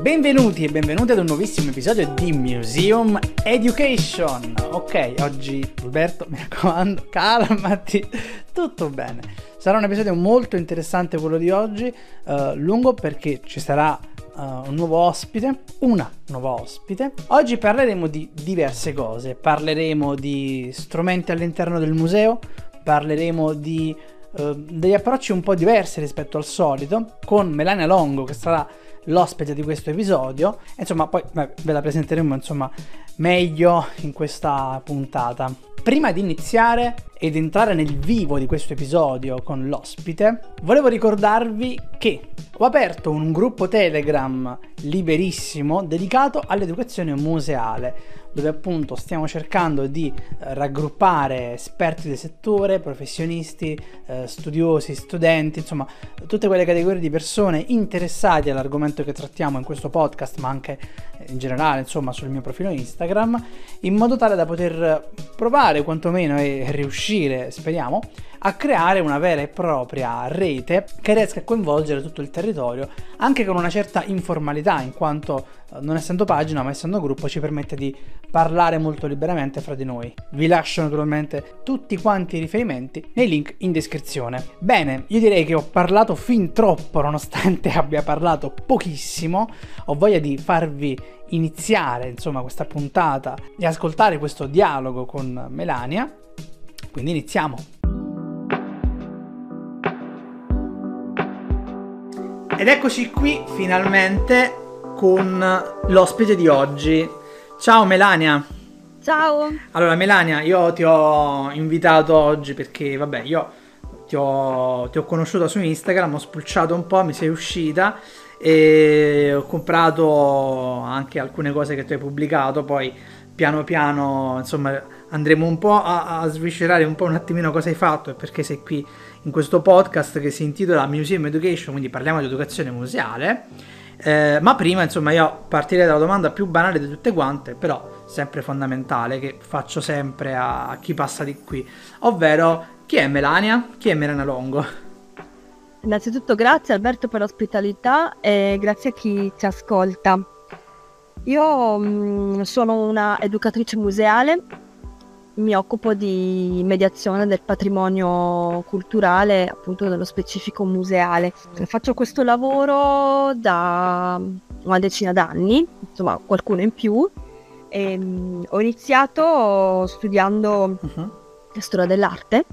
Benvenuti e benvenuti ad un nuovissimo episodio di Museum Education. Ok, oggi Alberto, mi raccomando, calmati, tutto bene. Sarà un episodio molto interessante quello di oggi, uh, lungo perché ci sarà uh, un nuovo ospite, una nuova ospite. Oggi parleremo di diverse cose, parleremo di strumenti all'interno del museo, parleremo di uh, degli approcci un po' diversi rispetto al solito, con Melania Longo che sarà l'ospite di questo episodio. Insomma, poi ve la presenteremo insomma meglio in questa puntata. Prima di iniziare ed entrare nel vivo di questo episodio con l'ospite, volevo ricordarvi che ho aperto un gruppo Telegram liberissimo dedicato all'educazione museale dove appunto stiamo cercando di eh, raggruppare esperti del settore, professionisti, eh, studiosi, studenti, insomma tutte quelle categorie di persone interessate all'argomento che trattiamo in questo podcast, ma anche in generale, insomma, sul mio profilo Instagram, in modo tale da poter provare quantomeno e riuscire, speriamo, a creare una vera e propria rete che riesca a coinvolgere tutto il territorio, anche con una certa informalità, in quanto eh, non essendo pagina ma essendo gruppo ci permette di parlare molto liberamente fra di noi. Vi lascio naturalmente tutti quanti i riferimenti nei link in descrizione. Bene, io direi che ho parlato fin troppo nonostante abbia parlato pochissimo, ho voglia di farvi iniziare insomma questa puntata e ascoltare questo dialogo con Melania. Quindi iniziamo. Ed eccoci qui finalmente con l'ospite di oggi. Ciao Melania. Ciao. Allora Melania, io ti ho invitato oggi perché vabbè, io ti ho, ti ho conosciuta su Instagram, ho spulciato un po', mi sei uscita e ho comprato anche alcune cose che tu hai pubblicato, poi piano piano insomma andremo un po' a, a sviscerare un po' un attimino cosa hai fatto e perché sei qui in questo podcast che si intitola Museum Education, quindi parliamo di educazione museale. Eh, ma prima, insomma, io partirei dalla domanda più banale di tutte quante, però sempre fondamentale, che faccio sempre a, chi passa di qui, ovvero chi è Melania? Chi è Melania Longo? Innanzitutto grazie Alberto per l'ospitalità e grazie a chi ci ascolta. Io mh, mm, sono una educatrice museale, mi occupo di mediazione del patrimonio culturale, appunto nello specifico museale. Faccio questo lavoro da una decina d'anni, insomma qualcuno in più. E, mm, ho iniziato studiando uh-huh. storia dell'arte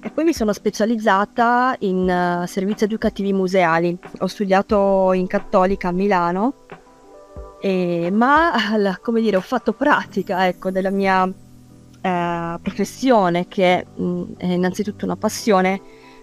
e poi mi sono specializzata in uh, servizi educativi museali. Ho studiato in Cattolica a Milano, e, ma come dire, ho fatto pratica ecco, della mia eh, professione che mh, mm, è innanzitutto una passione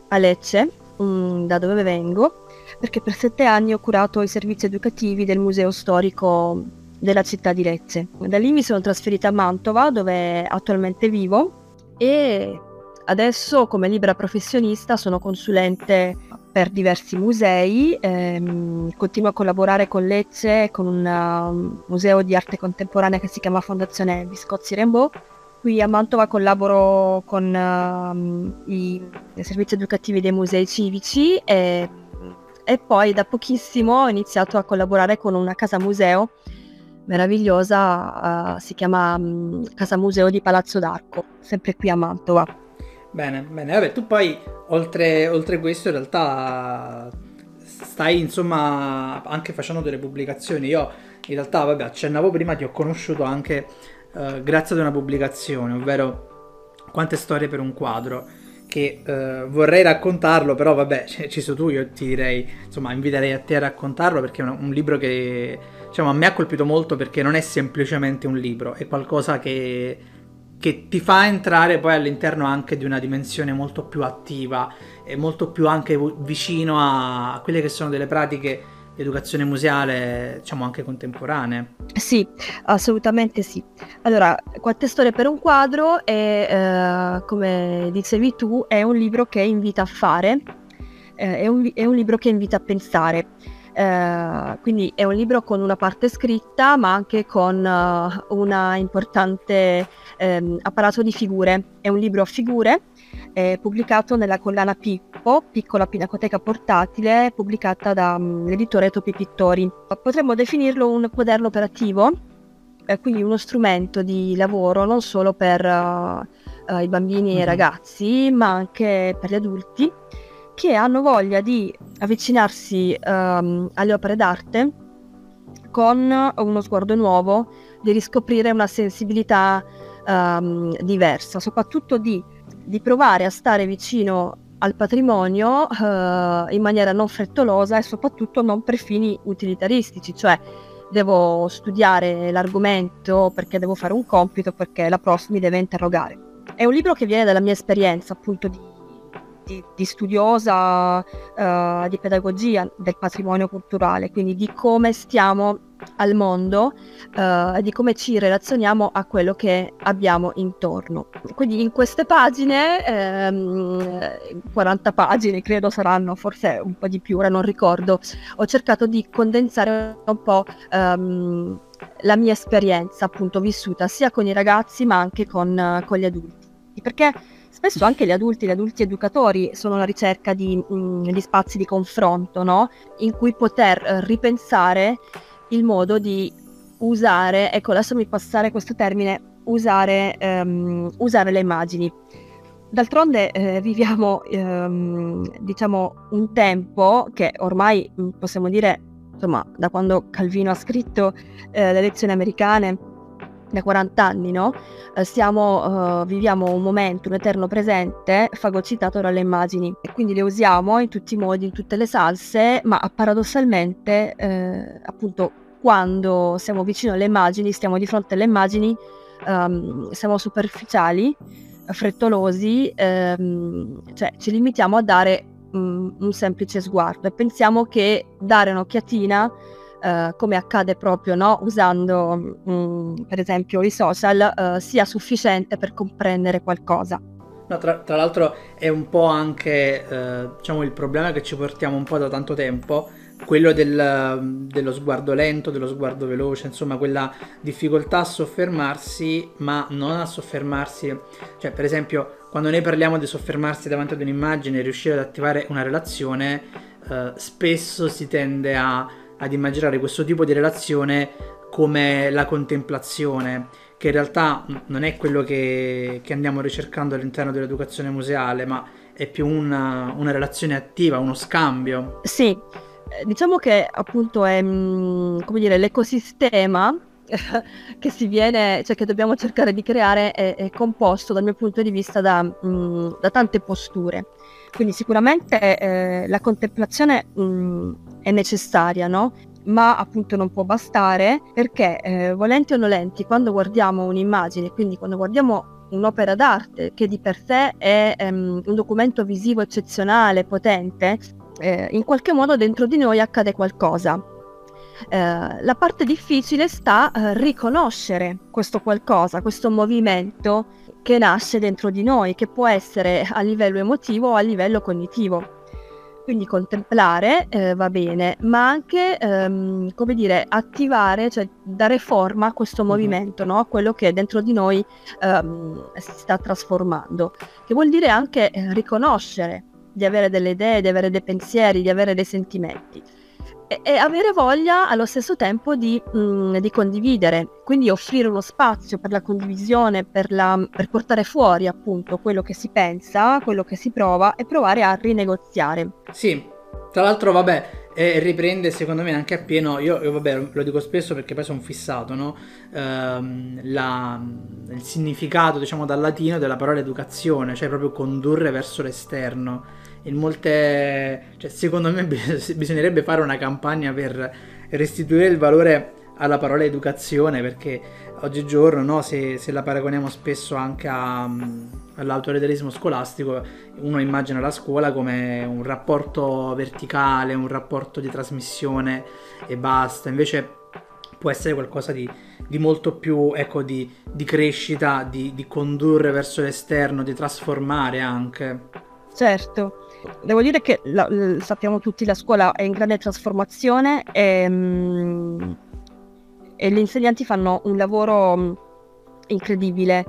a Lecce, mh, mm, da dove vengo, perché per sette anni ho curato i servizi educativi del museo storico della città di Lecce. Da lì mi sono trasferita a Mantova, dove attualmente vivo, e adesso come libera professionista sono consulente per diversi musei, ehm, continuo a collaborare con Lecce, con un uh, museo di arte contemporanea che si chiama Fondazione Viscozzi Rainbow, Qui a Mantova collaboro con uh, i, i, servizi educativi dei musei civici e, e, poi da pochissimo ho iniziato a collaborare con una casa museo meravigliosa, uh, si chiama um, Casa Museo di Palazzo d'Arco, sempre qui a Mantova. Bene, bene, vabbè, tu poi oltre, oltre questo in realtà stai insomma anche facendo delle pubblicazioni. Io in realtà, vabbè, accennavo prima, ti ho conosciuto anche eh, grazie ad una pubblicazione, ovvero Quante storie per un quadro, che uh, vorrei raccontarlo, però vabbè, ci sei tu, io ti direi, insomma, inviterei a te a raccontarlo perché è un, un libro che, diciamo, a me ha colpito molto perché non è semplicemente un libro, è qualcosa che, che ti fa entrare poi all'interno anche di una dimensione molto più attiva e molto più anche vicino a quelle che sono delle pratiche educazione museale, diciamo anche contemporanee. Sì, assolutamente sì. Allora, Quante storie per un quadro è, eh, come dicevi tu, è un libro che invita a fare, eh, è, un, è, un, libro che invita a pensare. Eh, quindi è un libro con una parte scritta, ma anche con uh, un importante ehm, apparato di figure. È un libro a figure è pubblicato nella collana Pippo, piccola pinacoteca portatile, pubblicata dall'editore Topi Pittori. Potremmo definirlo un quaderno operativo, eh, quindi uno strumento di lavoro non solo per uh, uh, i bambini e i mhm. ragazzi, ma anche per gli adulti che hanno voglia di avvicinarsi um, alle opere d'arte con uno sguardo nuovo, di riscoprire una sensibilità um, diversa, soprattutto di, di, provare a stare vicino al patrimonio uh, in maniera non frettolosa e soprattutto non per fini utilitaristici, cioè devo studiare l'argomento perché devo fare un compito, perché la prof mi deve interrogare. È un libro che viene dalla mia esperienza appunto di di, di studiosa uh, di pedagogia del patrimonio culturale, quindi di come stiamo al mondo uh, e di come ci relazioniamo a quello che abbiamo intorno. Quindi in queste pagine, ehm, 40 pagine credo saranno, forse un po' di più, ora non ricordo, ho cercato di condensare un po' ehm, la mia esperienza appunto vissuta sia con i ragazzi ma anche con, con gli adulti. Perché spesso anche gli adulti, gli adulti educatori sono alla ricerca di, mh, mm, di spazi di confronto, no? In cui poter eh, ripensare il modo di usare, ecco lasciami passare questo termine, usare, um, usare le immagini. D'altronde eh, viviamo, ehm, diciamo, un tempo che ormai mm, possiamo dire, insomma, da quando Calvino ha scritto eh, le lezioni americane, da 40 anni, no? Eh, siamo, uh, viviamo un momento, un eterno presente fagocitato dalle immagini e quindi le usiamo in tutti i modi, in tutte le salse, ma paradossalmente, eh, appunto, quando siamo vicino alle immagini, stiamo di fronte alle immagini, um, siamo superficiali, frettolosi, um, cioè ci limitiamo a dare um, un semplice sguardo e pensiamo che dare un'occhiatina Uh, come accade proprio no? usando um, per esempio i social, uh, sia sufficiente per comprendere qualcosa. No, tra, tra, l'altro è un po' anche uh, diciamo il problema che ci portiamo un po' da tanto tempo, quello del, dello sguardo lento, dello sguardo veloce, insomma quella difficoltà a soffermarsi, ma non a soffermarsi, cioè per esempio quando noi parliamo di soffermarsi davanti ad un'immagine e riuscire ad attivare una relazione, spesso si tende a ad immaginare questo tipo di relazione come la contemplazione, che in realtà non è quello che, che andiamo ricercando all'interno dell'educazione museale, ma è più una, una relazione attiva, uno scambio. Sì, eh, diciamo che appunto è mm, come dire, l'ecosistema che si viene, cioè che dobbiamo cercare di creare è, è composto dal mio punto di vista da, mh, mm, da tante posture. Quindi sicuramente eh, la contemplazione mh, mm, è necessaria, no? ma appunto non può bastare perché eh, volenti o nolenti quando guardiamo un'immagine, quindi quando guardiamo un'opera d'arte che di per sé è um, un documento visivo eccezionale, potente, eh, in qualche modo dentro di noi accade qualcosa. Eh, la parte difficile sta a eh, riconoscere questo qualcosa, questo movimento che nasce dentro di noi, che può essere a livello emotivo o a livello cognitivo. Quindi contemplare eh, va bene, ma anche, ehm, come dire, attivare, cioè dare forma a questo movimento, no? a quello che dentro di noi ehm, si sta trasformando, che vuol dire anche eh, riconoscere di avere delle idee, di avere dei pensieri, di avere dei sentimenti e, e avere voglia allo stesso tempo di, mh, mm, di, condividere, quindi offrire uno spazio per la condivisione, per, la, per portare fuori appunto quello che si pensa, quello che si prova e provare a rinegoziare. Sì, tra l'altro vabbè, eh, riprende secondo me anche appieno, io, io, vabbè lo dico spesso perché poi sono fissato, no? ehm, la, il significato diciamo dal latino della parola educazione, cioè proprio condurre verso l'esterno in molte... Cioè, secondo me bisognerebbe fare una campagna per restituire il valore alla parola educazione perché oggigiorno no, se, se, la paragoniamo spesso anche a, all'autoritarismo scolastico uno immagina la scuola come un rapporto verticale, un rapporto di trasmissione e basta invece può essere qualcosa di, di molto più ecco, di, di crescita, di, di condurre verso l'esterno, di trasformare anche. Certo, Devo dire che la, la, sappiamo tutti la scuola è in grande trasformazione e, um, e gli insegnanti fanno un lavoro um, incredibile.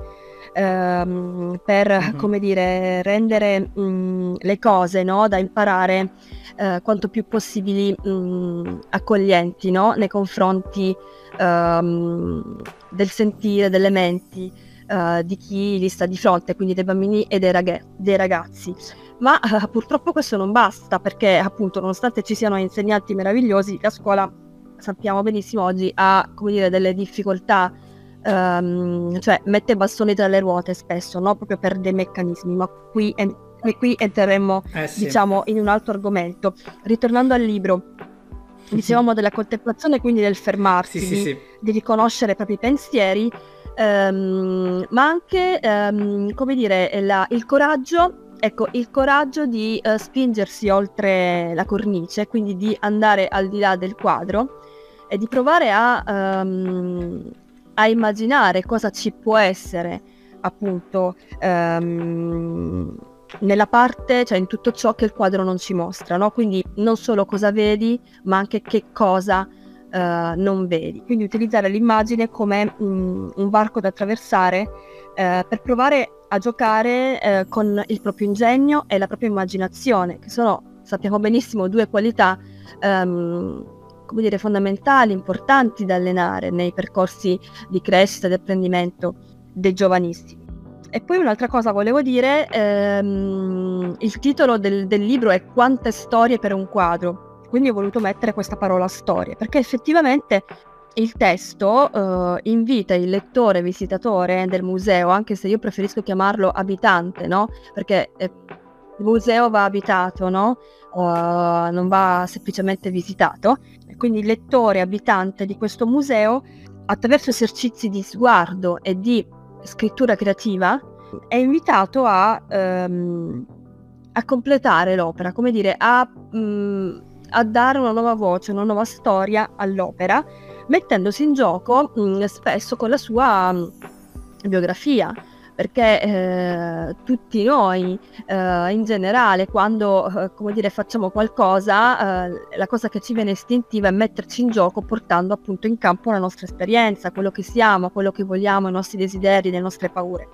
ehm, per, mm-hmm. come dire, rendere mh, le cose no, da imparare eh, quanto più possibili mh, accoglienti no, nei confronti ehm, del sentire, delle menti eh, di chi li sta di fronte, quindi dei bambini e dei, rag- dei ragazzi. Ma eh, purtroppo questo non basta perché appunto nonostante ci siano insegnanti meravigliosi, la scuola sappiamo benissimo oggi ha come dire, delle difficoltà um, cioè mette bastoni tra le ruote spesso, no? proprio per dei meccanismi, ma qui, en- qui entreremo eh sì. diciamo in un altro argomento. Ritornando al libro, dicevamo della contemplazione, quindi del fermarsi, sì, di, sì, di, riconoscere i propri pensieri, um, ma anche, um, come dire, la, il coraggio ecco, il coraggio di uh, spingersi oltre la cornice, quindi di andare al di là del quadro e di provare a um, a immaginare cosa ci può essere appunto um, nella parte, cioè in tutto ciò che il quadro non ci mostra, no? Quindi non solo cosa vedi, ma anche che cosa uh, non vedi. Quindi utilizzare l'immagine come um, un varco da attraversare uh, per provare a giocare uh, con il proprio ingegno e la propria immaginazione, che sono, sappiamo benissimo, due qualità um, come dire, fondamentali, importanti da allenare nei percorsi di crescita e di apprendimento dei giovanissimi. E poi un'altra cosa volevo dire, ehm, il titolo del, del libro è Quante storie per un quadro, quindi ho voluto mettere questa parola storie, perché effettivamente il testo uh, invita il lettore visitatore del museo, anche se io preferisco chiamarlo abitante, no? Perché eh, il museo va abitato, no? Uh, non va semplicemente visitato quindi il lettore abitante di questo museo, attraverso esercizi di sguardo e di scrittura creativa, è invitato a, um, a completare l'opera, come dire, a, um, a, dare una nuova voce, una nuova storia all'opera, mettendosi in gioco um, spesso con la sua biografia perché eh, tutti noi eh, in generale quando eh, come dire, facciamo qualcosa eh, la cosa che ci viene istintiva è metterci in gioco portando appunto in campo la nostra esperienza, quello che siamo, quello che vogliamo, i nostri desideri, le nostre paure.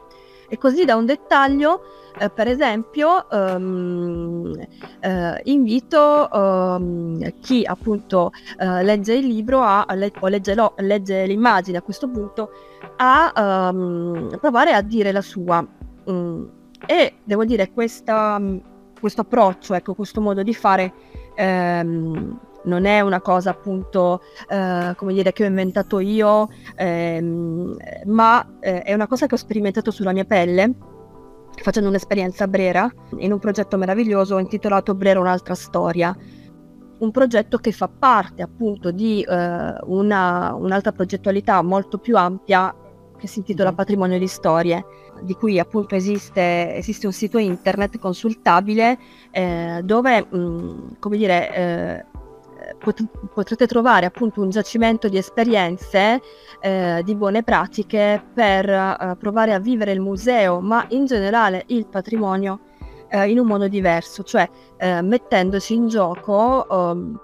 E così da un dettaglio, eh, per esempio, um, eh, invito um, chi appunto uh, legge il libro a, le, o legge, lo, legge, l'immagine a questo punto a um, provare a dire la sua. Mm. E devo dire, questa, questo approccio, ecco, questo modo di fare non è una cosa appunto eh, come dire che ho inventato io, ehm, ma eh, è una cosa che ho sperimentato sulla mia pelle facendo un'esperienza a Brera in un progetto meraviglioso intitolato Brera un'altra storia. Un progetto che fa parte appunto di eh, una, un'altra progettualità molto più ampia che si intitola mm-hmm. Patrimonio di Storie, di cui appunto esiste, esiste un sito internet consultabile eh, dove, mh, mm, come dire, eh, pot- potrete trovare appunto un giacimento di esperienze, eh, di buone pratiche per eh, provare a vivere il museo, ma in generale il patrimonio eh, in un modo diverso, cioè eh, mettendoci in gioco um,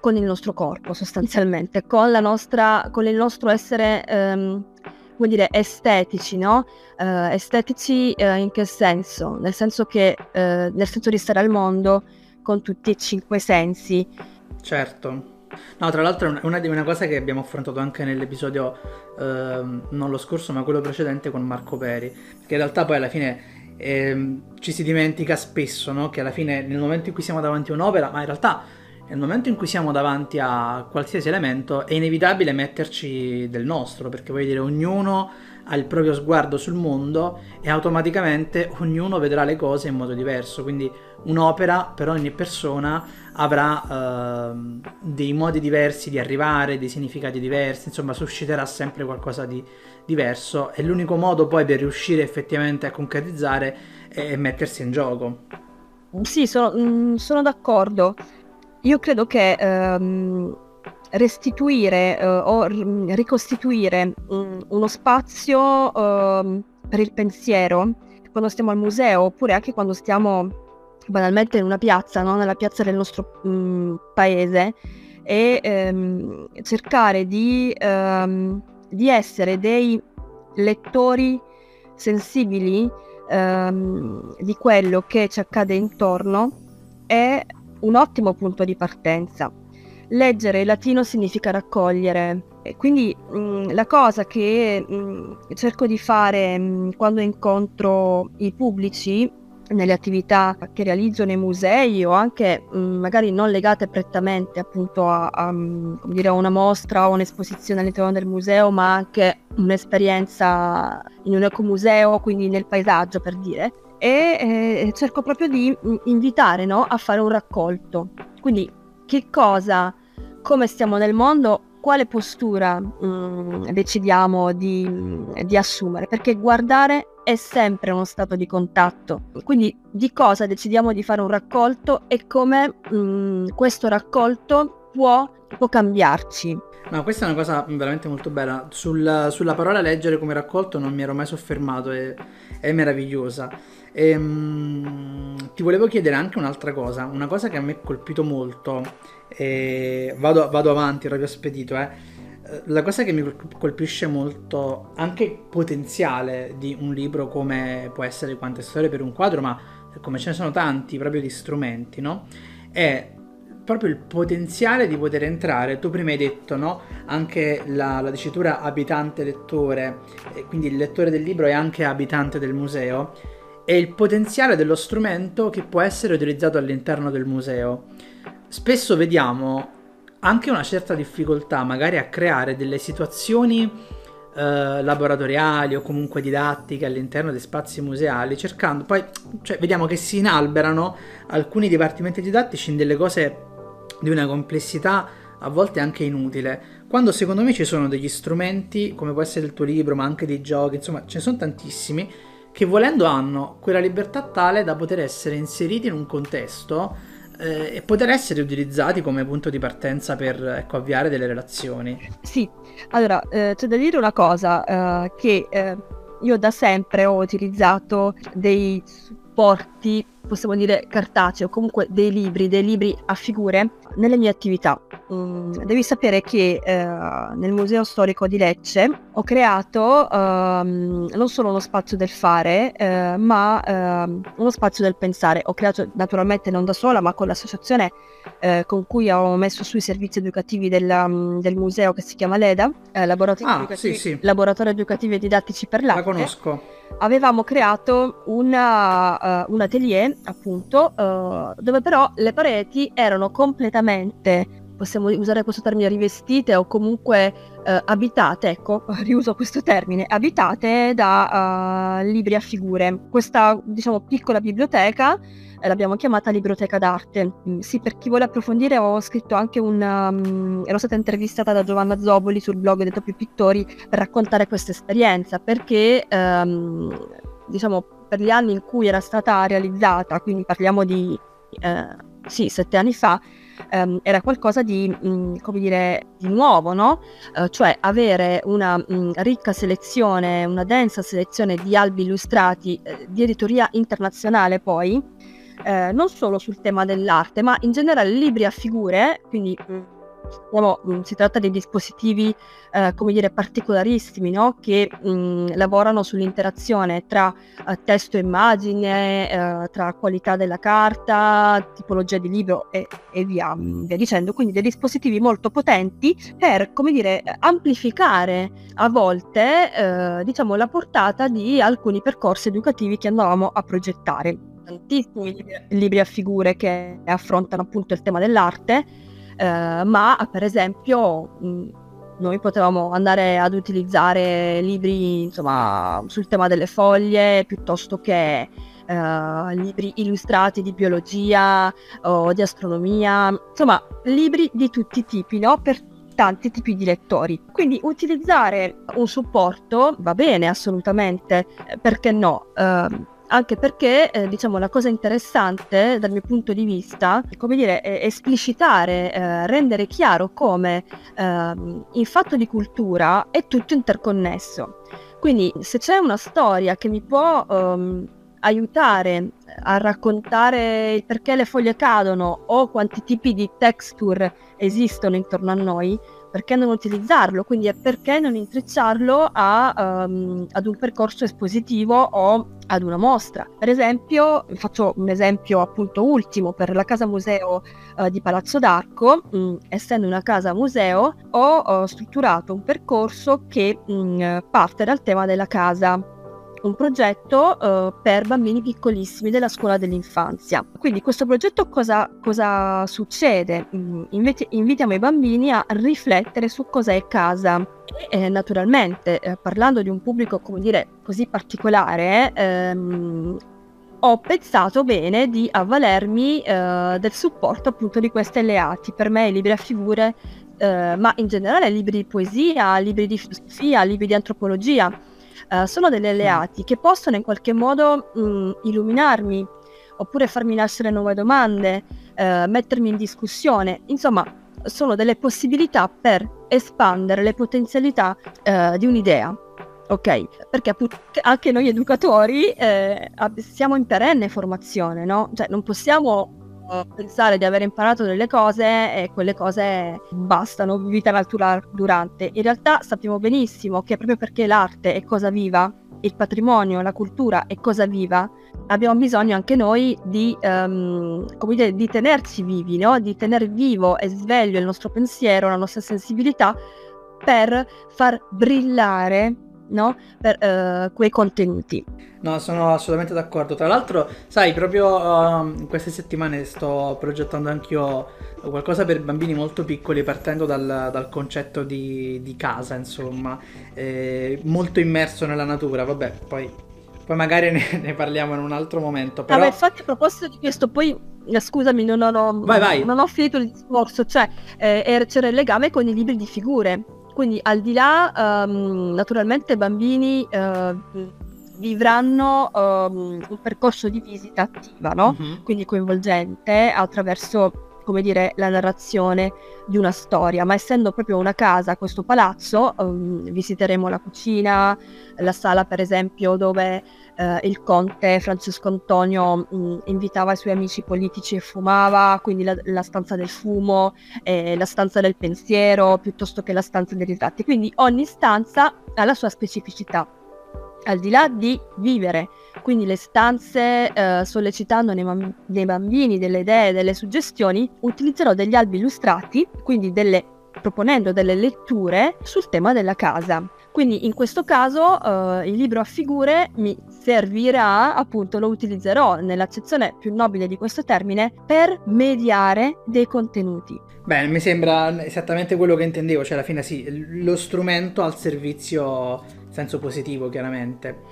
con il nostro corpo sostanzialmente, con, nostra, con il nostro essere... Um, come dire, estetici, no? Uh, estetici uh, in che senso? Nel senso che, uh, nel senso di stare al mondo con tutti e cinque sensi, Certo. No, tra l'altro è una, una, cosa che abbiamo affrontato anche nell'episodio, eh, non lo scorso, ma quello precedente con Marco Peri, perché in realtà poi alla fine eh, ci si dimentica spesso, no? Che alla fine nel momento in cui siamo davanti a un'opera, ma in realtà nel momento in cui siamo davanti a qualsiasi elemento, è inevitabile metterci del nostro, perché vuol dire ognuno ha il proprio sguardo sul mondo e automaticamente ognuno vedrà le cose in modo diverso, quindi un'opera per ogni persona avrà uh, dei modi diversi di arrivare, dei significati diversi, insomma susciterà sempre qualcosa di diverso e l'unico modo poi per riuscire effettivamente a concretizzare è mettersi in gioco. Sì, sono, mm, sono d'accordo. Io credo che um, restituire uh, o ricostituire um, uno spazio uh, per il pensiero quando stiamo al museo oppure anche quando stiamo banalmente in una piazza, no? nella piazza del nostro mh, mm, paese e ehm, cercare di, ehm, di, essere dei lettori sensibili ehm, di quello che ci accade intorno è un ottimo punto di partenza. Leggere il latino significa raccogliere, quindi mh, mm, la cosa che mh, mm, cerco di fare mh, mm, quando incontro i pubblici nelle attività che realizzo nei musei o anche magari non legate prettamente appunto a, a, dire, a una mostra o un'esposizione all'interno del museo, ma anche un'esperienza in un ecomuseo, quindi nel paesaggio per dire, e eh, cerco proprio di invitare no, a fare un raccolto. Quindi che cosa, come stiamo nel mondo, quale postura mh, decidiamo di, di, assumere, perché guardare è sempre uno stato di contatto. Quindi di cosa decidiamo di fare un raccolto e come mh, questo raccolto può, può cambiarci. No, questa è una cosa veramente molto bella. Sul, sulla parola leggere come raccolto non mi ero mai soffermato, è, è meravigliosa. Ehm, ti volevo chiedere anche un'altra cosa, una cosa che a me ha colpito molto, e vado, vado avanti, proprio spedito, eh. La cosa che mi colpisce molto, anche potenziale di un libro come può essere Quante storie per un quadro, ma come ce ne sono tanti proprio di strumenti, no? È proprio il potenziale di poter entrare. Tu prima hai detto, no? Anche la, la dicitura abitante-lettore, quindi il lettore del libro è anche abitante del museo e il potenziale dello strumento che può essere utilizzato all'interno del museo. Spesso vediamo anche una certa difficoltà magari a creare delle situazioni eh, laboratoriali o comunque didattiche all'interno dei spazi museali, cercando poi, cioè, vediamo che si inalberano alcuni dipartimenti didattici in delle cose di una complessità a volte anche inutile, quando secondo me ci sono degli strumenti, come può essere il tuo libro, ma anche dei giochi, insomma, ce ne sono tantissimi che volendo hanno quella libertà tale da poter essere inseriti in un contesto eh, e poter essere utilizzati come punto di partenza per ecco, avviare delle relazioni. Sì, allora eh, c'è da dire una cosa, eh, che eh, io da sempre ho utilizzato dei supporti possiamo dire cartaceo, comunque dei libri, dei libri a figure nelle mie attività. Mm, devi sapere che eh, nel Museo Storico di Lecce ho creato ehm, non solo uno spazio del fare, eh, ma ehm, uno spazio del pensare. Ho creato naturalmente non da sola, ma con l'associazione eh, con cui ho messo sui servizi educativi del, um, del museo che si chiama LEDA, eh, Laboratorio, ah, educativi, sì, sì. Laboratorio Educativi e Didattici per l'Arte. La conosco. Avevamo creato una, uh, un atelier appunto, uh, dove però le pareti erano completamente, possiamo usare questo termine, rivestite o comunque uh, abitate, ecco, riuso questo termine, abitate da uh, libri a figure. Questa, diciamo, piccola biblioteca l'abbiamo chiamata Biblioteca d'arte. Mm, sì, per chi vuole approfondire ho scritto anche un... Um, ero stata intervistata da Giovanna Zoboli sul blog dei Toppi Pittori per raccontare questa esperienza, perché... Um, diciamo per gli anni in cui era stata realizzata, quindi parliamo di eh, sì, sette anni fa, ehm, era qualcosa di, mh, mm, come dire, di nuovo, no? Eh, cioè avere una mh, mm, ricca selezione, una densa selezione di albi illustrati eh, di editoria internazionale poi, eh, non solo sul tema dell'arte, ma in generale libri a figure, quindi mh, mm, diciamo, mm, si tratta di dispositivi eh, come dire particolarissimi no? che mh, mm, lavorano sull'interazione tra eh, testo e immagine, eh, tra qualità della carta, tipologia di libro e, e via, via, dicendo. Quindi dei dispositivi molto potenti per come dire amplificare a volte eh, diciamo, la portata di alcuni percorsi educativi che andavamo a progettare tantissimi libri a figure che affrontano appunto il tema dell'arte eh, ma per esempio mh, noi potevamo andare ad utilizzare libri insomma, sul tema delle foglie piuttosto che uh, libri illustrati di biologia o di astronomia, insomma libri di tutti i tipi, no? per tanti tipi di lettori. Quindi utilizzare un supporto va bene assolutamente, perché no? Uh, anche perché eh, diciamo la cosa interessante dal mio punto di vista è come dire è esplicitare eh, rendere chiaro come eh, in fatto di cultura è tutto interconnesso. Quindi se c'è una storia che mi può um, aiutare a raccontare il perché le foglie cadono o quanti tipi di texture esistono intorno a noi perché non utilizzarlo? Quindi è perché non intrecciarlo a, um, ad un percorso espositivo o ad una mostra. Per esempio, faccio un esempio appunto ultimo per la casa museo uh, di Palazzo d'Arco, mh, mm, essendo una casa museo, ho, ho strutturato un percorso che mh, mm, parte dal tema della casa un progetto uh, per bambini piccolissimi della scuola dell'infanzia. Quindi questo progetto cosa, cosa succede? Mm, inviti- invitiamo i bambini a riflettere su cosa è casa. E naturalmente, eh, parlando di un pubblico, come dire, così particolare, ehm, ho pensato bene di avvalermi eh, del supporto appunto di questi alleati. Per me libri a figure, eh, ma in generale libri di poesia, libri di filosofia, libri di antropologia, uh, sono degli alleati che possono in qualche modo mh, mm, illuminarmi oppure farmi nascere nuove domande, uh, mettermi in discussione, insomma sono delle possibilità per espandere le potenzialità uh, di un'idea. Ok, perché appunto anche noi educatori eh, siamo in perenne formazione, no? Cioè non possiamo pensare di aver imparato delle cose e quelle cose bastano, vita natura durante. In realtà sappiamo benissimo che proprio perché l'arte è cosa viva, il patrimonio, la cultura è cosa viva, abbiamo bisogno anche noi di, um, dire, di tenerci vivi, no? di tenere vivo e sveglio il nostro pensiero, la nostra sensibilità per far brillare no? per uh, quei contenuti. No, sono assolutamente d'accordo. Tra l'altro, sai, proprio uh, in queste settimane sto progettando anch'io qualcosa per bambini molto piccoli, partendo dal, dal concetto di, di, casa, insomma, eh, molto immerso nella natura. Vabbè, poi, poi magari ne, ne, parliamo in un altro momento. Però... Vabbè, infatti, a proposito di questo, poi eh, scusami, non ho, vai, vai. non ho finito il discorso, cioè eh, c'era il legame con i libri di figure. Quindi al di là, um, naturalmente, i bambini uh, vivranno um, un percorso di visita attiva, no? Uh-huh. Quindi coinvolgente attraverso come dire, la narrazione di una storia, ma essendo proprio una casa, questo palazzo, um, visiteremo la cucina, la sala per esempio dove uh, il conte Francesco Antonio um, invitava i suoi amici politici e fumava, quindi la, la stanza del fumo, eh, la stanza del pensiero, piuttosto che la stanza dei ritratti. Quindi ogni stanza ha la sua specificità al di là di vivere, quindi le stanze eh, sollecitando nei, mam- nei, bambini delle idee, delle suggestioni, utilizzerò degli albi illustrati, quindi delle, proponendo delle letture sul tema della casa. Quindi in questo caso eh, il libro a figure mi servirà, appunto lo utilizzerò nell'accezione più nobile di questo termine, per mediare dei contenuti. Beh, mi sembra esattamente quello che intendevo, cioè alla fine sì, lo strumento al servizio senso positivo chiaramente.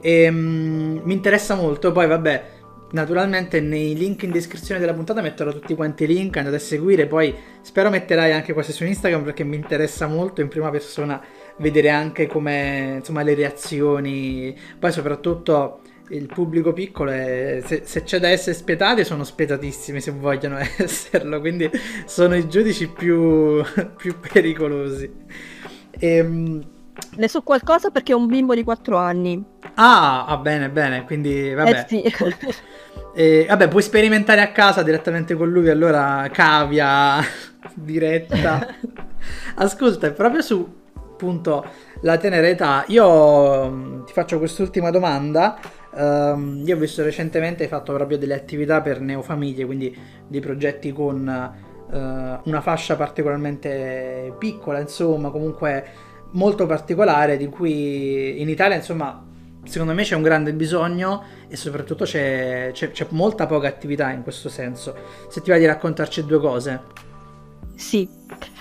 E, um, mi interessa molto, poi vabbè, naturalmente nei link in descrizione della puntata metterò tutti quanti i link, andate a seguire, poi spero metterai anche queste su Instagram perché mi interessa molto in prima persona vedere anche come, insomma, le reazioni, poi soprattutto il pubblico piccolo è, se, se, c'è da essere spietati sono spietatissimi se vogliono esserlo. Quindi sono i giudici più, più pericolosi. E, ehm, ne so qualcosa perché ho un bimbo di 4 anni. Ah, ah bene, bene, quindi vabbè. Eh sì. e, vabbè, puoi sperimentare a casa direttamente con lui, allora cavia diretta. Ascolta, proprio su appunto la tenera età, io mm, ti faccio quest'ultima domanda. Um, io ho visto recentemente hai fatto proprio delle attività per neofamiglie, quindi dei progetti con uh, una fascia particolarmente piccola, insomma, comunque molto particolare di cui in Italia insomma secondo me c'è un grande bisogno e soprattutto c'è, c'è, c'è, molta poca attività in questo senso. Se ti va di raccontarci due cose. Sì,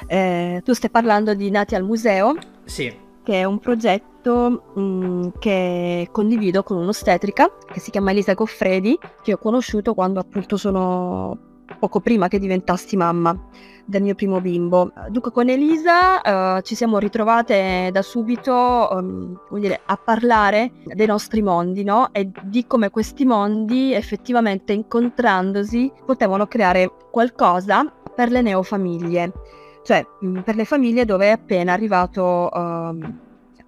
eh, tu stai parlando di Nati al Museo. Sì. Che è un progetto mh, mm, che condivido con un'ostetrica che si chiama Elisa Goffredi, che ho conosciuto quando appunto sono poco prima che diventassi mamma del mio primo bimbo. Dunque con Elisa uh, ci siamo ritrovate da subito um, dire, a parlare dei nostri mondi no? e di come questi mondi effettivamente incontrandosi potevano creare qualcosa per le neofamiglie, cioè mh, per le famiglie dove è appena arrivato uh,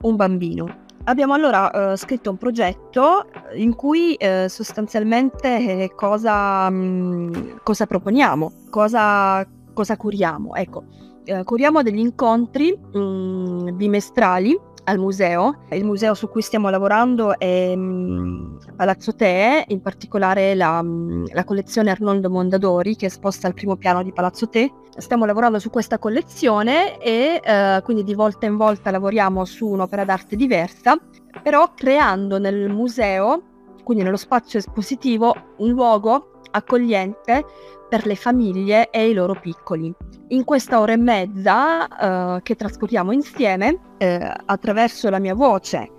un bambino. Abbiamo allora uh, scritto un progetto in cui uh, sostanzialmente eh, cosa, mh, cosa proponiamo, cosa cosa curiamo? Ecco, eh, curiamo degli incontri mh, mm, bimestrali al museo. Il museo su cui stiamo lavorando è mh, Palazzo Te, in particolare la, mh, la, collezione Arnoldo Mondadori che è esposta al primo piano di Palazzo Te. Stiamo lavorando su questa collezione e eh, quindi di volta in volta lavoriamo su un'opera d'arte diversa, però creando nel museo, quindi nello spazio espositivo, un luogo accogliente per le famiglie e i loro piccoli. In questa ora e mezza eh, che trascorriamo insieme, eh, attraverso la mia voce,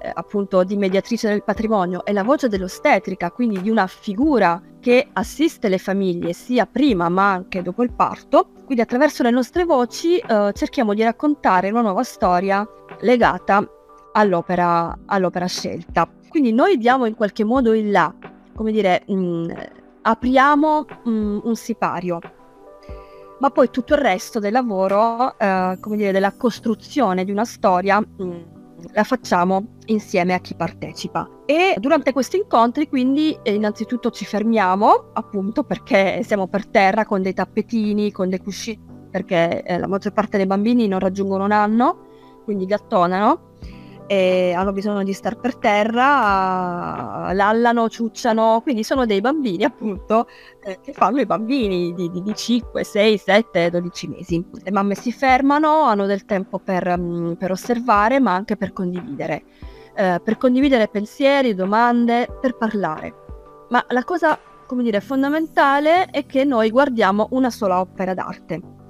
eh, appunto di mediatrice del patrimonio, e la voce dell'ostetrica, quindi di una figura che assiste le famiglie sia prima ma anche dopo il parto, quindi attraverso le nostre voci eh, cerchiamo di raccontare una nuova storia legata all'opera, all'opera scelta. Quindi noi diamo in qualche modo il là, come dire, mh, mm, apriamo um, un sipario, ma poi tutto il resto del lavoro, eh, come dire, della costruzione di una storia, mh, mm, la facciamo insieme a chi partecipa. E durante questi incontri, quindi, eh, innanzitutto ci fermiamo, appunto perché siamo per terra con dei tappetini, con dei cuscini, perché eh, la maggior parte dei bambini non raggiungono un anno, quindi gattonano e hanno bisogno di star per terra, lallano, ciucciano, quindi sono dei bambini appunto eh, che fanno i bambini di, di, di, 5, 6, 7, 12 mesi. Le mamme si fermano, hanno del tempo per, um, per osservare ma anche per condividere, eh, per condividere pensieri, domande, per parlare. Ma la cosa, come dire, fondamentale è che noi guardiamo una sola opera d'arte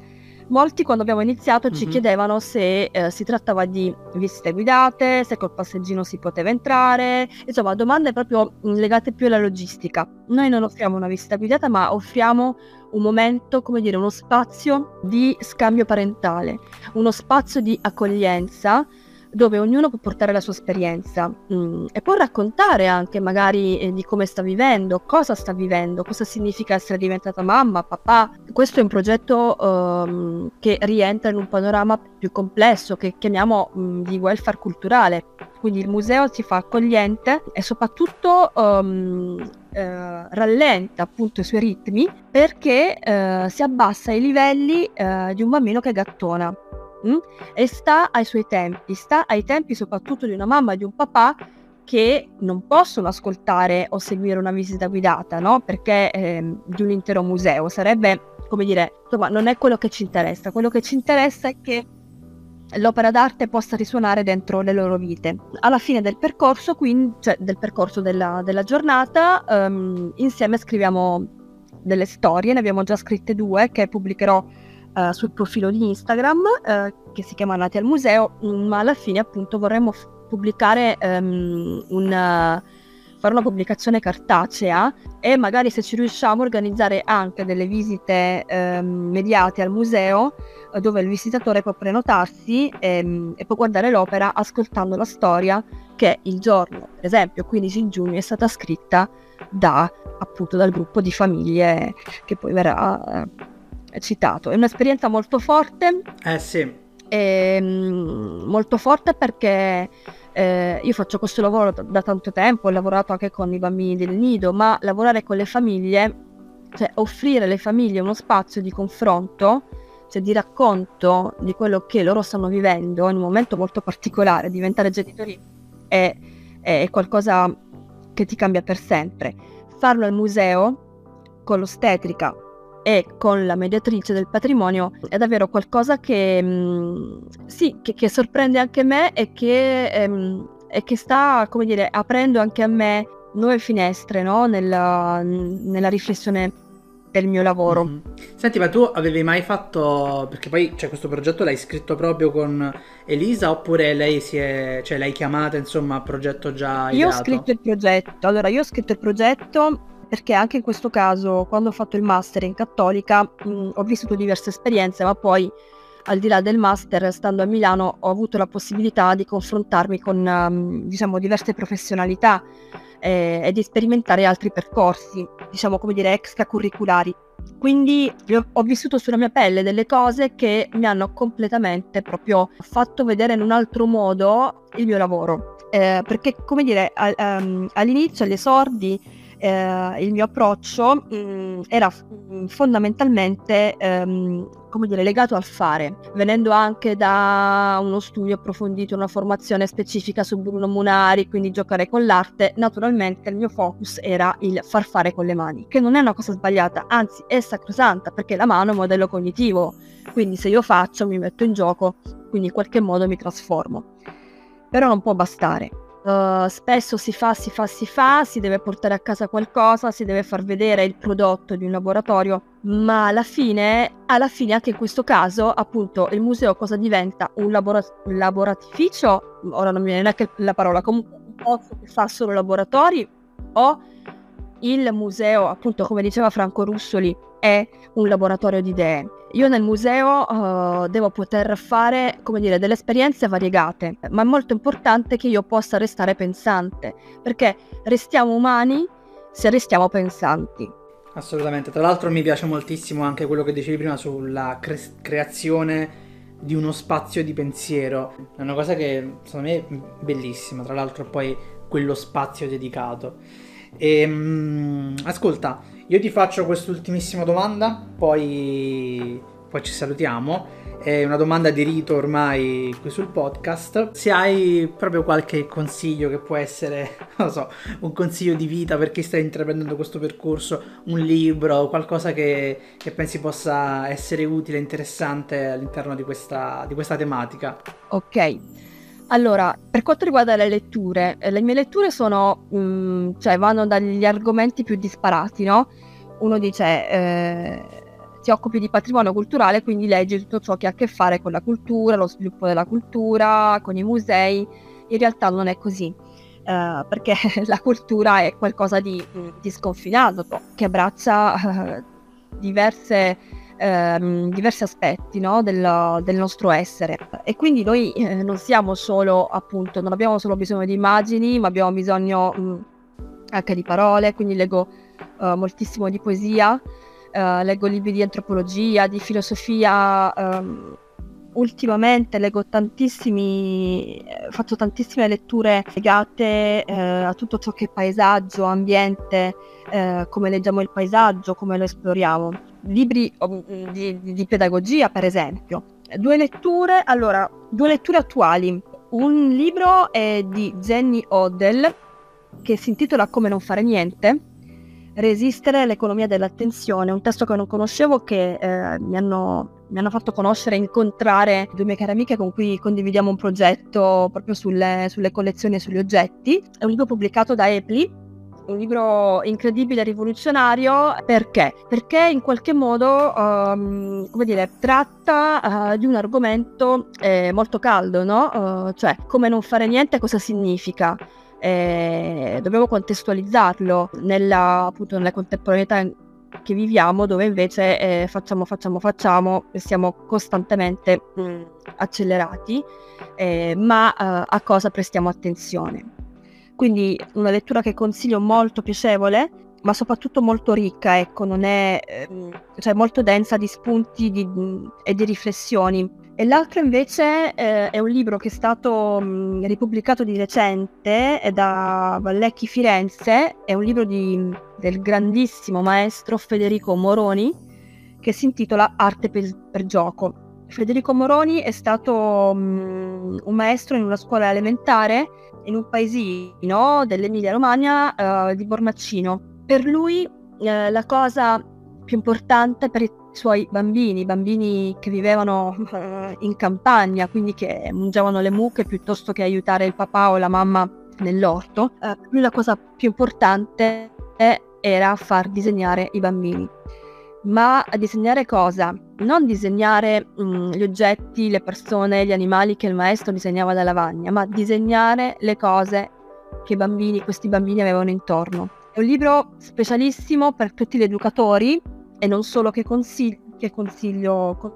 Molti quando abbiamo iniziato ci mm-hmm. chiedevano se eh, si trattava di visite guidate, se col passeggino si poteva entrare, insomma domande proprio legate più alla logistica. Noi non offriamo una visita guidata ma offriamo un momento, come dire, uno spazio di scambio parentale, uno spazio di accoglienza dove ognuno può portare la sua esperienza mh, mm, e può raccontare anche magari eh, di come sta vivendo, cosa sta vivendo, cosa significa essere diventata mamma, papà. Questo è un progetto um, che rientra in un panorama più complesso che chiamiamo mh, mm, di welfare culturale. Quindi il museo si fa accogliente e soprattutto um, eh, rallenta appunto i suoi ritmi perché eh, si abbassa i livelli eh, di un bambino che gattona mh? Mm? e sta ai suoi tempi, sta ai tempi soprattutto di una mamma e di un papà che non possono ascoltare o seguire una visita guidata, no? Perché eh, di un intero museo sarebbe, come dire, insomma, non è quello che ci interessa. Quello che ci interessa è che l'opera d'arte possa risuonare dentro le loro vite. Alla fine del percorso, quindi, cioè del percorso della, della giornata, um, insieme scriviamo delle storie, ne abbiamo già scritte due che pubblicherò uh, sul profilo di Instagram uh, che si chiama Nati al Museo, mm, ma alla fine appunto vorremmo f- pubblicare um, una, fare una pubblicazione cartacea e magari se ci riusciamo organizzare anche delle visite um, mediate al museo dove il visitatore può prenotarsi e, e può guardare l'opera ascoltando la storia che il giorno, per esempio 15 giugno, è stata scritta da appunto dal gruppo di famiglie che poi verrà citato. È un'esperienza molto forte. Eh sì. E, ehm, molto forte perché eh, io faccio questo lavoro da, da, tanto tempo, ho lavorato anche con i bambini del nido, ma lavorare con le famiglie, cioè offrire alle famiglie uno spazio di confronto, cioè di racconto di quello che loro stanno vivendo in un momento molto particolare, diventare genitori è, è qualcosa che ti cambia per sempre. Farlo al museo con l'ostetrica e con la mediatrice del patrimonio è davvero qualcosa che, mh, mm, sì, che, che, sorprende anche me e che, ehm, e che sta, come dire, aprendo anche a me nuove finestre no? nella, nella riflessione del mio lavoro. Mm-hmm. Senti, ma tu avevi mai fatto, perché poi cioè, questo progetto l'hai scritto proprio con Elisa oppure lei si è, cioè l'hai chiamata insomma a progetto già ideato? Io ho scritto il progetto, allora io ho scritto il progetto perché anche in questo caso, quando ho fatto il master in cattolica, mh, ho vissuto diverse esperienze, ma poi al di là del master, stando a Milano, ho avuto la possibilità di confrontarmi con um, diciamo, diverse professionalità eh, e di sperimentare altri percorsi, diciamo come dire, extracurriculari. Quindi ho vissuto sulla mia pelle delle cose che mi hanno completamente proprio fatto vedere in un altro modo il mio lavoro. Eh, perché, come dire, a, um, all'inizio, agli esordi, eh, il mio approccio mh, mm, era f- mm, fondamentalmente ehm, come dire, legato al fare, venendo anche da uno studio approfondito, una formazione specifica su Bruno Munari, quindi giocare con l'arte, naturalmente il mio focus era il far fare con le mani, che non è una cosa sbagliata, anzi è sacrosanta perché la mano è un modello cognitivo, quindi se io faccio mi metto in gioco, quindi in qualche modo mi trasformo. Però non può bastare. Uh, spesso si fa, si fa, si fa, si deve portare a casa qualcosa, si deve far vedere il prodotto di un laboratorio, ma alla fine, alla fine anche in questo caso, appunto, il museo cosa diventa? Un, labora- un laboratificio? Ora non mi viene neanche la parola, comunque un posto che fa solo laboratori o il museo, appunto, come diceva Franco Russoli, è un laboratorio di idee. Io nel museo uh, devo poter fare, come dire, delle esperienze variegate, ma è molto importante che io possa restare pensante, perché restiamo umani se restiamo pensanti. Assolutamente, tra l'altro mi piace moltissimo anche quello che dicevi prima sulla cre- creazione di uno spazio di pensiero, è una cosa che secondo me è bellissima, tra l'altro poi quello spazio dedicato. E, um, ascolta, io ti faccio quest'ultimissima domanda, poi, poi ci salutiamo. È una domanda di rito ormai qui sul podcast. Se hai proprio qualche consiglio che può essere, non so, un consiglio di vita per chi sta intraprendendo questo percorso, un libro, qualcosa che, che pensi possa essere utile, interessante all'interno di questa, di questa tematica. Ok. Allora, per quanto riguarda le letture, eh, le mie letture sono, mh, mm, cioè vanno dagli argomenti più disparati, no? Uno dice, eh, ti occupi di patrimonio culturale, quindi leggi tutto ciò che ha a che fare con la cultura, lo sviluppo della cultura, con i musei. In realtà non è così, eh, perché la cultura è qualcosa di, di sconfinato, che abbraccia eh, diverse ehm, diversi aspetti no, del, del, nostro essere e quindi noi eh, non siamo solo appunto, non abbiamo solo bisogno di immagini, ma abbiamo bisogno mh, anche di parole, quindi leggo uh, moltissimo di poesia, uh, leggo libri di antropologia, di filosofia. Um, ultimamente leggo tantissimi, faccio tantissime letture legate eh, a tutto ciò che è paesaggio, ambiente, eh, come leggiamo il paesaggio, come lo esploriamo. Libri um, di, di, pedagogia, per esempio. Due letture, allora, due letture attuali. Un libro è di Jenny Odell che si intitola Come non fare niente resistere all'economia dell'attenzione, un testo che non conoscevo che eh, mi, hanno, mi, hanno, fatto conoscere e incontrare due mie care amiche con cui condividiamo un progetto proprio sulle, sulle collezioni e sugli oggetti. È un libro pubblicato da Epli, un libro incredibile e rivoluzionario perché? Perché in qualche modo, um, come dire, tratta uh, di un argomento eh, molto caldo, no? Uh, cioè come non fare niente cosa significa eh, dobbiamo contestualizzarlo nella, appunto, nella contemporaneità che viviamo dove invece eh, facciamo, facciamo, facciamo e siamo costantemente mh, mm, accelerati, eh, ma eh, a cosa prestiamo attenzione. Quindi una lettura che consiglio molto piacevole, ma soprattutto molto ricca, ecco, non è ehm, cioè molto densa di spunti di, e di riflessioni e l'altro invece eh, è un libro che è stato mh, ripubblicato di recente da Vallecchi Firenze, è un libro di, del grandissimo maestro Federico Moroni che si intitola Arte per, per gioco. Federico Moroni è stato mh, un maestro in una scuola elementare in un paesino dell'Emilia Romagna eh, di Bornaccino. Per lui eh, la cosa più importante per i suoi bambini, bambini che vivevano eh, in campagna, quindi che mangiavano le mucche piuttosto che aiutare il papà o la mamma nell'orto, eh, lui la cosa più importante era far disegnare i bambini. Ma disegnare cosa? Non disegnare mh, mm, gli oggetti, le persone, gli animali che il maestro disegnava da lavagna, ma disegnare le cose che bambini, questi bambini avevano intorno. È un libro specialissimo per tutti gli educatori e non solo che, consiglio, che consiglio con,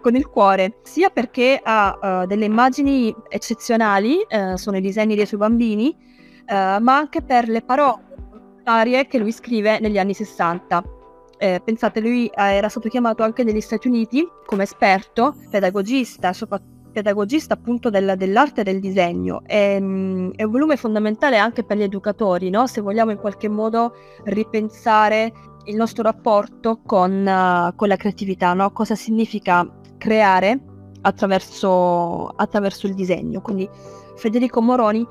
con, il cuore, sia perché ha uh, delle immagini eccezionali, uh, sono i disegni dei suoi bambini, uh, ma anche per le parole che lui scrive negli anni 60. Eh, pensate, lui era stato chiamato anche negli Stati Uniti come esperto, pedagogista, soprattutto pedagogista appunto del, dell'arte e del disegno. È, mm, è, un volume fondamentale anche per gli educatori, no? se vogliamo in qualche modo ripensare il nostro rapporto con, uh, con la creatività, no? cosa significa creare attraverso, attraverso il disegno. Quindi Federico Moroni,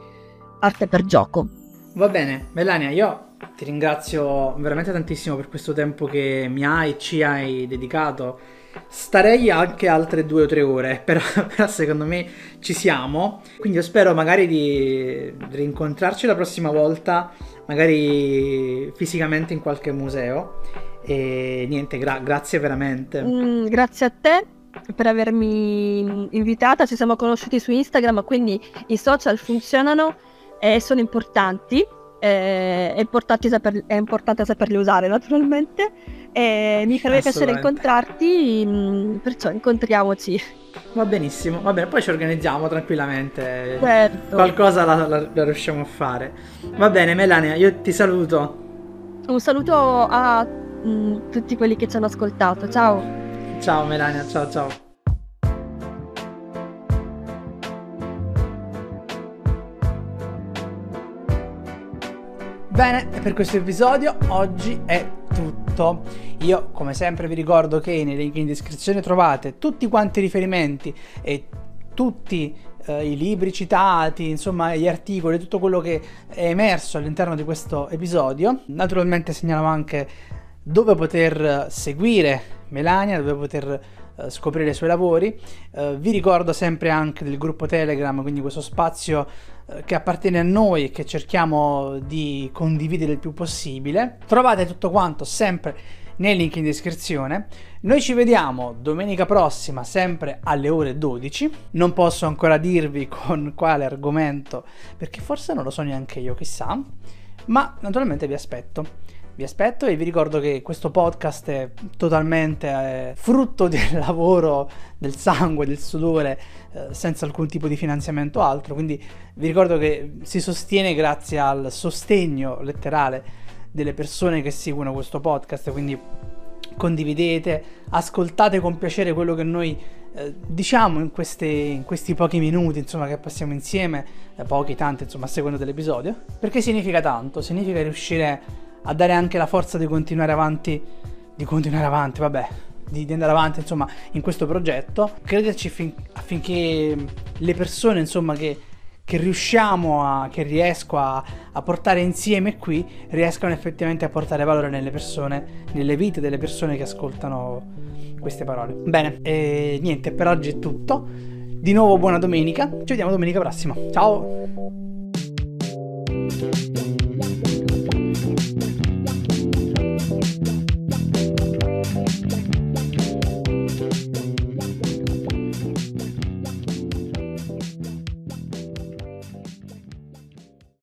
Arte per gioco. Va bene, Melania, io ti ringrazio veramente tantissimo per questo tempo che mi hai e ci hai dedicato. Starei anche altre due o tre ore, però, però, secondo me ci siamo. Quindi io spero magari di rincontrarci la prossima volta, magari fisicamente in qualche museo. E niente, gra- grazie veramente. Mm, grazie a te per avermi invitata. Ci siamo conosciuti su Instagram, quindi i social funzionano e sono importanti. Eh, è, importante saper, è, importante saperli usare naturalmente. E mi farebbe piacere incontrarti mm, perciò incontriamoci. Va benissimo va bene poi ci organizziamo tranquillamente. Certo. qualcosa la, la, la riusciamo a fare. Va bene Melania io ti saluto. Un saluto a mh, mm, tutti quelli che ci hanno ascoltato ciao. Ciao Melania ciao ciao Bene, per questo episodio oggi è tutto. Io, come sempre, vi ricordo che nei link in descrizione trovate tutti quanti i riferimenti e tutti eh, i libri citati, insomma, gli articoli, tutto quello che è emerso all'interno di questo episodio. Naturalmente segnalo anche dove poter seguire Melania, dove poter eh, scoprire i suoi lavori. Uh, vi ricordo sempre anche del gruppo Telegram, quindi questo spazio che appartiene a noi e che cerchiamo di condividere il più possibile. Trovate tutto quanto sempre nei link in descrizione. Noi ci vediamo domenica prossima, sempre alle ore 12. Non posso ancora dirvi con quale argomento, perché forse non lo so neanche io, chissà. Ma naturalmente vi aspetto vi aspetto e vi ricordo che questo podcast è totalmente eh, frutto del lavoro, del sangue, del sudore, eh, senza alcun tipo di finanziamento o altro, quindi vi ricordo che si sostiene grazie al sostegno letterale delle persone che seguono questo podcast, quindi condividete, ascoltate con piacere quello che noi eh, diciamo in, queste, in, questi pochi minuti insomma, che passiamo insieme, eh, pochi, tanti insomma a seconda dell'episodio, perché significa tanto, significa riuscire a dare anche la forza di continuare avanti, di continuare avanti, vabbè, di, di andare avanti insomma in questo progetto, crederci fin, affinché le persone insomma che, che riusciamo a, che riesco a, a, portare insieme qui, riescano effettivamente a portare valore nelle persone, nelle vite delle persone che ascoltano queste parole. Bene, e niente, per oggi è tutto. Di nuovo buona domenica, ci vediamo domenica prossima. Ciao!